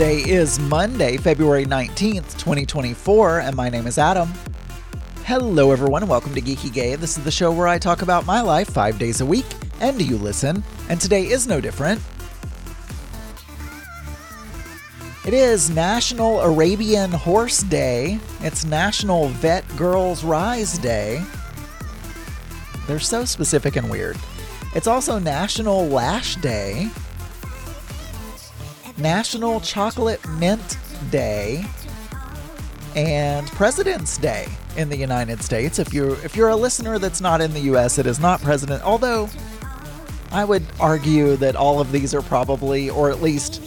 Today is Monday, February 19th, 2024, and my name is Adam. Hello, everyone, and welcome to Geeky Gay. This is the show where I talk about my life five days a week, and you listen, and today is no different. It is National Arabian Horse Day. It's National Vet Girls Rise Day. They're so specific and weird. It's also National Lash Day, National Chocolate Mint Day, and President's Day in the United States. If you're if you're a listener that's not in the US, it is not president, although I would argue that all of these are probably or at least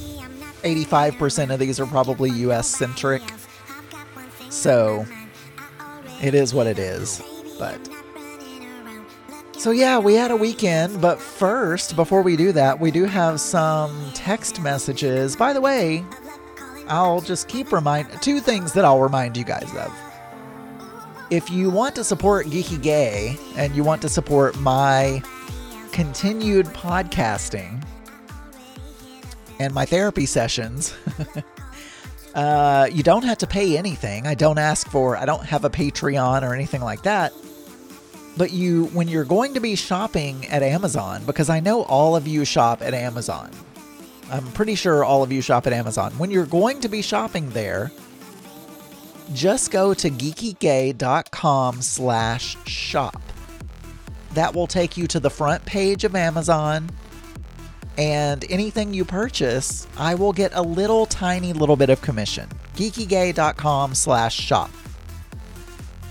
85% of these are probably US centric. So it is what it is. But so yeah, we had a weekend, but first, before we do that, we do have some text messages. By the way, I'll just keep remind two things that I'll remind you guys of. If you want to support Geeky Gay and you want to support my continued podcasting and my therapy sessions, uh, you don't have to pay anything. I don't ask for, I don't have a Patreon or anything like that. But you, when you're going to be shopping at Amazon, because I know all of you shop at Amazon, I'm pretty sure all of you shop at Amazon. When you're going to be shopping there, just go to geekygay.com slash shop. That will take you to the front page of Amazon. And anything you purchase, I will get a little tiny little bit of commission. geekygay.com slash shop.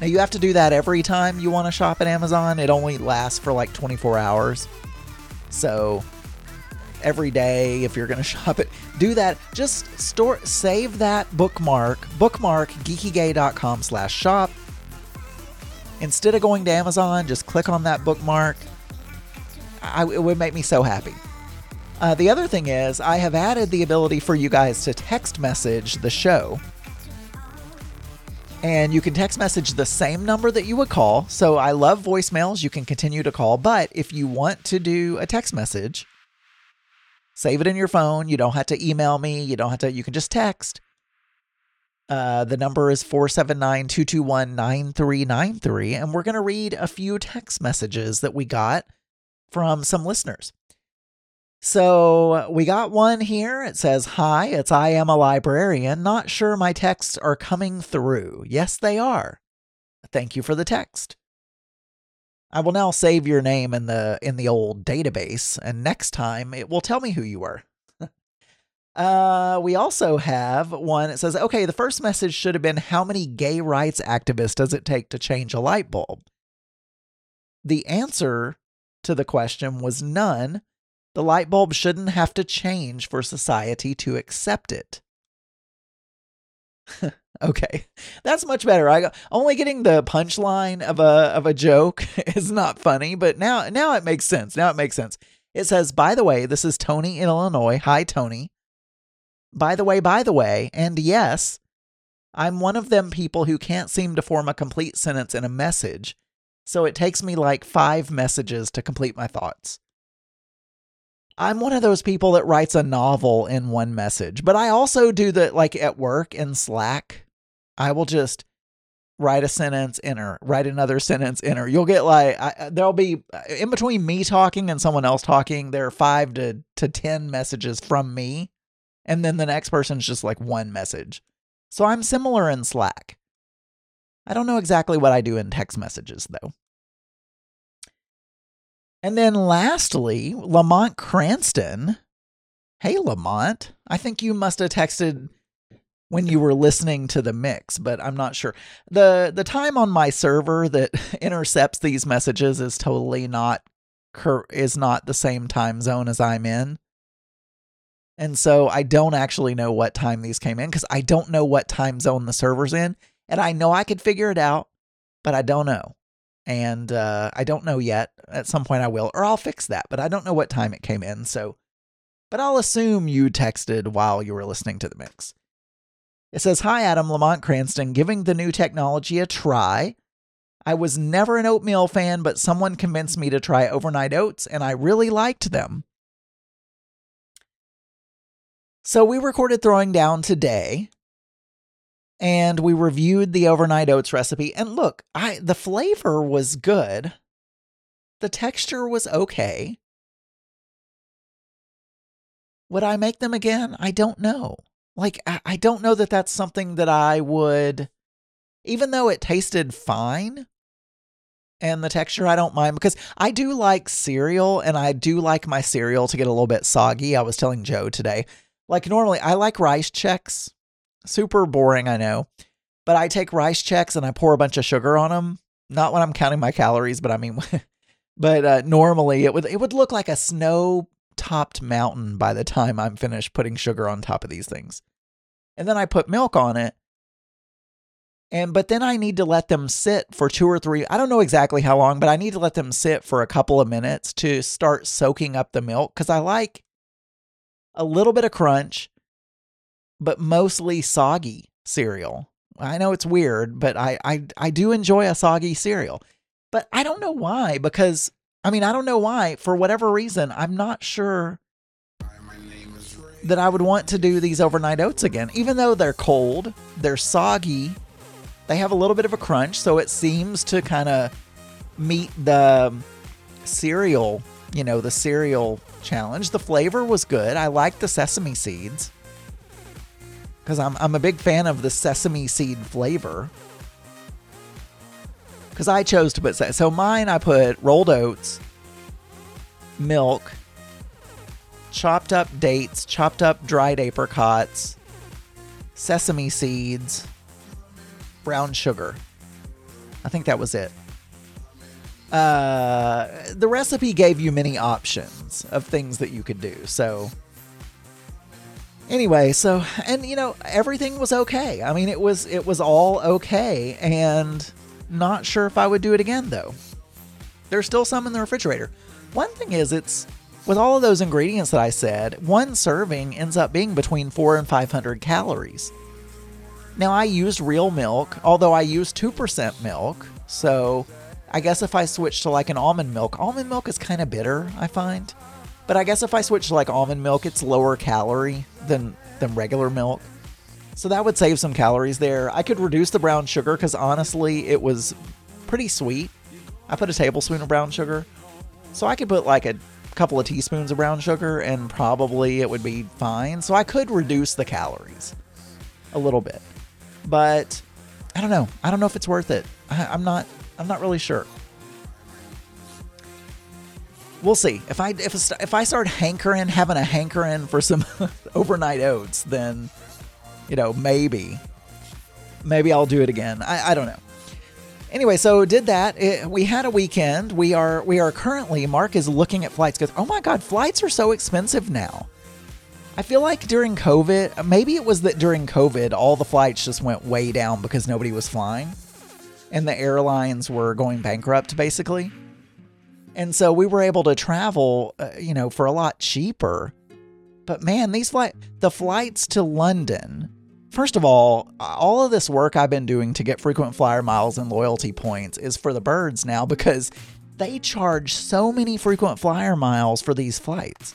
Now you have to do that every time you want to shop at Amazon. It only lasts for like 24 hours. So every day if you're going to shop it, do that. Just store save that bookmark, bookmark geekygay.com slash shop. Instead of going to Amazon, just click on that bookmark. I, it would make me so happy. Uh, the other thing is, I have added the ability for you guys to text message the show and you can text message the same number that you would call. So I love voicemails. You can continue to call, but if you want to do a text message, save it in your phone. You don't have to email me. You don't have to, you can just text. Uh, the number is 479 221 9393. And we're going to read a few text messages that we got from some listeners. So we got one here. It says, Hi, it's I am a librarian. Not sure my texts are coming through. Yes, they are. Thank you for the text. I will now save your name in the in the old database, and next time it will tell me who you were. uh, we also have one. It says, "Okay, the first message should have been how many gay rights activists does it take to change a light bulb?" The answer to the question was none the light bulb shouldn't have to change for society to accept it. okay, that's much better. I only getting the punchline of a of a joke is not funny, but now now it makes sense. Now it makes sense. It says, "By the way, this is Tony in Illinois. Hi, Tony. By the way, by the way, and yes, I'm one of them people who can't seem to form a complete sentence in a message, so it takes me like five messages to complete my thoughts." I'm one of those people that writes a novel in one message, but I also do that like at work in Slack. I will just write a sentence, enter, write another sentence, enter. You'll get like I, uh, there'll be uh, in between me talking and someone else talking, there are five to to ten messages from me, and then the next person's just like one message. So I'm similar in Slack. I don't know exactly what I do in text messages though. And then lastly, Lamont Cranston. Hey, Lamont. I think you must have texted when you were listening to the mix, but I'm not sure. The the time on my server that intercepts these messages is totally not is not the same time zone as I'm in. And so I don't actually know what time these came in cuz I don't know what time zone the server's in and I know I could figure it out, but I don't know and uh, I don't know yet. At some point, I will, or I'll fix that. But I don't know what time it came in. So, but I'll assume you texted while you were listening to the mix. It says, "Hi, Adam Lamont Cranston, giving the new technology a try. I was never an oatmeal fan, but someone convinced me to try overnight oats, and I really liked them." So we recorded Throwing Down today and we reviewed the overnight oats recipe and look, I the flavor was good. The texture was okay. Would I make them again? I don't know. Like I, I don't know that that's something that I would even though it tasted fine and the texture I don't mind because I do like cereal and I do like my cereal to get a little bit soggy. I was telling Joe today. Like normally I like rice Chex. Super boring, I know. But I take rice Chex and I pour a bunch of sugar on them. Not when I'm counting my calories, but I mean but uh, normally it would it would look like a snow topped mountain by the time I'm finished putting sugar on top of these things. And then I put milk on it and but then I need to let them sit for two or three. I don't know exactly how long, but I need to let them sit for a couple of minutes to start soaking up the milk because I like a little bit of crunch, but mostly soggy cereal. I know it's weird, but I I I do enjoy a soggy cereal. But I don't know why because I mean, I don't know why. For whatever reason, I'm not sure that I would want to do these overnight oats again. Even though they're cold, they're soggy, they have a little bit of a crunch, so it seems to kind of meet the cereal, you know, the cereal challenge. The flavor was good. I liked the sesame seeds because I'm, I'm a big fan of the sesame seed flavor. Because I chose to put so mine, I put rolled oats, milk, chopped up dates, chopped up dried apricots, sesame seeds, brown sugar. I think that was it. Uh, the recipe gave you many options of things that you could do. So, anyway, so and you know everything was okay. I mean, it was it was all okay, and not sure if I would do it again though. There's still some in the refrigerator. One thing is, it's with all of those ingredients that I said, one serving ends up being between four and five hundred calories. Now, I used real milk, although I used 2% milk. So I guess if I switch to like an almond milk, almond milk is kind of bitter, I find. But I guess if I switch to like almond milk, it's lower calorie than, than regular milk. So that would save some calories there. I could reduce the brown sugar because honestly, it was pretty sweet. I put a tablespoon of brown sugar. So I could put like a couple of teaspoons of brown sugar and probably it would be fine. So I could reduce the calories a little bit but I don't know. I don't know if it's worth it. I, I'm not. I'm not really sure. We'll see. If I if if I start hankering, having a hankering for some overnight oats, then you know maybe maybe I'll do it again. I, I don't know. Anyway, so did that. It, we had a weekend. We are we are currently. Mark is looking at flights because oh my god, flights are so expensive now. I feel like during COVID, maybe it was that during COVID, all the flights just went way down because nobody was flying and the airlines were going bankrupt, basically. And so we were able to travel, uh, you know, for a lot cheaper. But man, these flight the flights to London. First of all, all of this work I've been doing to get frequent flyer miles and loyalty points is for the birds now because they charge so many frequent flyer miles for these flights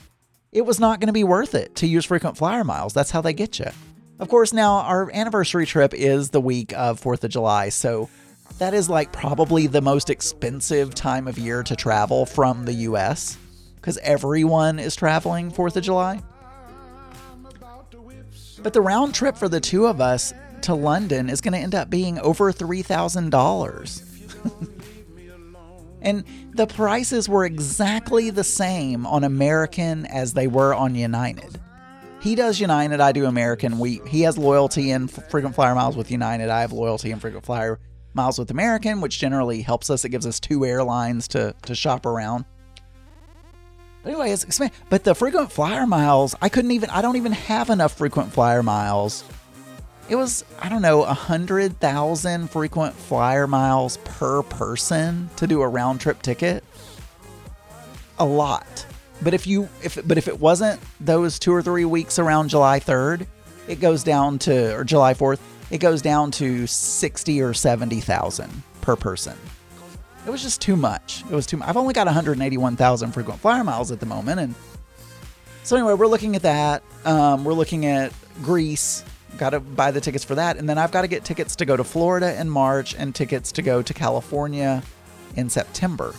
it was not going to be worth it to use frequent flyer miles. That's how they get you. Of course, now our anniversary trip is the week of 4th of July, so that is like probably the most expensive time of year to travel from the US because everyone is traveling 4th of July. But the round trip for the two of us to London is going to end up being over $3,000. And the prices were exactly the same on American as they were on United. He does United, I do American. We he has loyalty and frequent flyer miles with United. I have loyalty and frequent flyer miles with American, which generally helps us. It gives us two airlines to to shop around. Anyway, it's But the frequent flyer miles, I couldn't even. I don't even have enough frequent flyer miles it was I don't know a hundred thousand frequent flyer miles per person to do a round trip ticket. A lot. But if you if but if it wasn't those two or three weeks around July 3rd, it goes down to or July 4th, it goes down to 60 or 70,000 per person. It was just too much. It was too much. I've only got 181,000 frequent flyer miles at the moment and So anyway, we're looking at that. Um, we're looking at Greece. Got to buy the tickets for that, and then I've got to get tickets to go to Florida in March and tickets to go to California in September.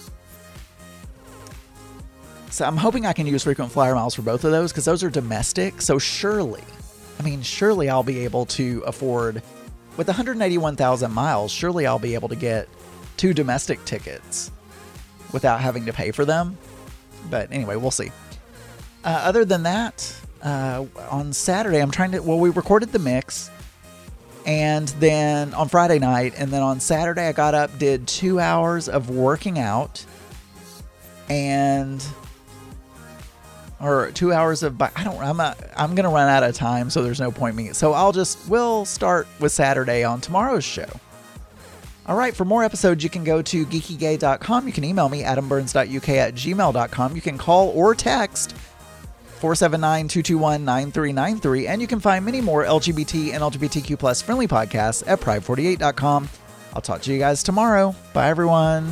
So I'm hoping I can use frequent flyer miles for both of those because those are domestic. So surely, I mean, surely I'll be able to afford with 181,000 miles. Surely I'll be able to get two domestic tickets without having to pay for them. But anyway, we'll see. Uh, other than that, uh, on Saturday, I'm trying to. Well, we recorded the mix, and then on Friday night, and then on Saturday, I got up, did two hours of working out, and or two hours of. I don't. I'm not, I'm gonna run out of time, so there's no point me. So I'll just. We'll start with Saturday on tomorrow's show. All right, for more episodes, you can go to geekygay.com. You can email me, adamburns.uk at gmail.com. You can call or text 479 221 9393. And you can find many more LGBT and LGBTQ plus friendly podcasts at pride48.com. I'll talk to you guys tomorrow. Bye, everyone.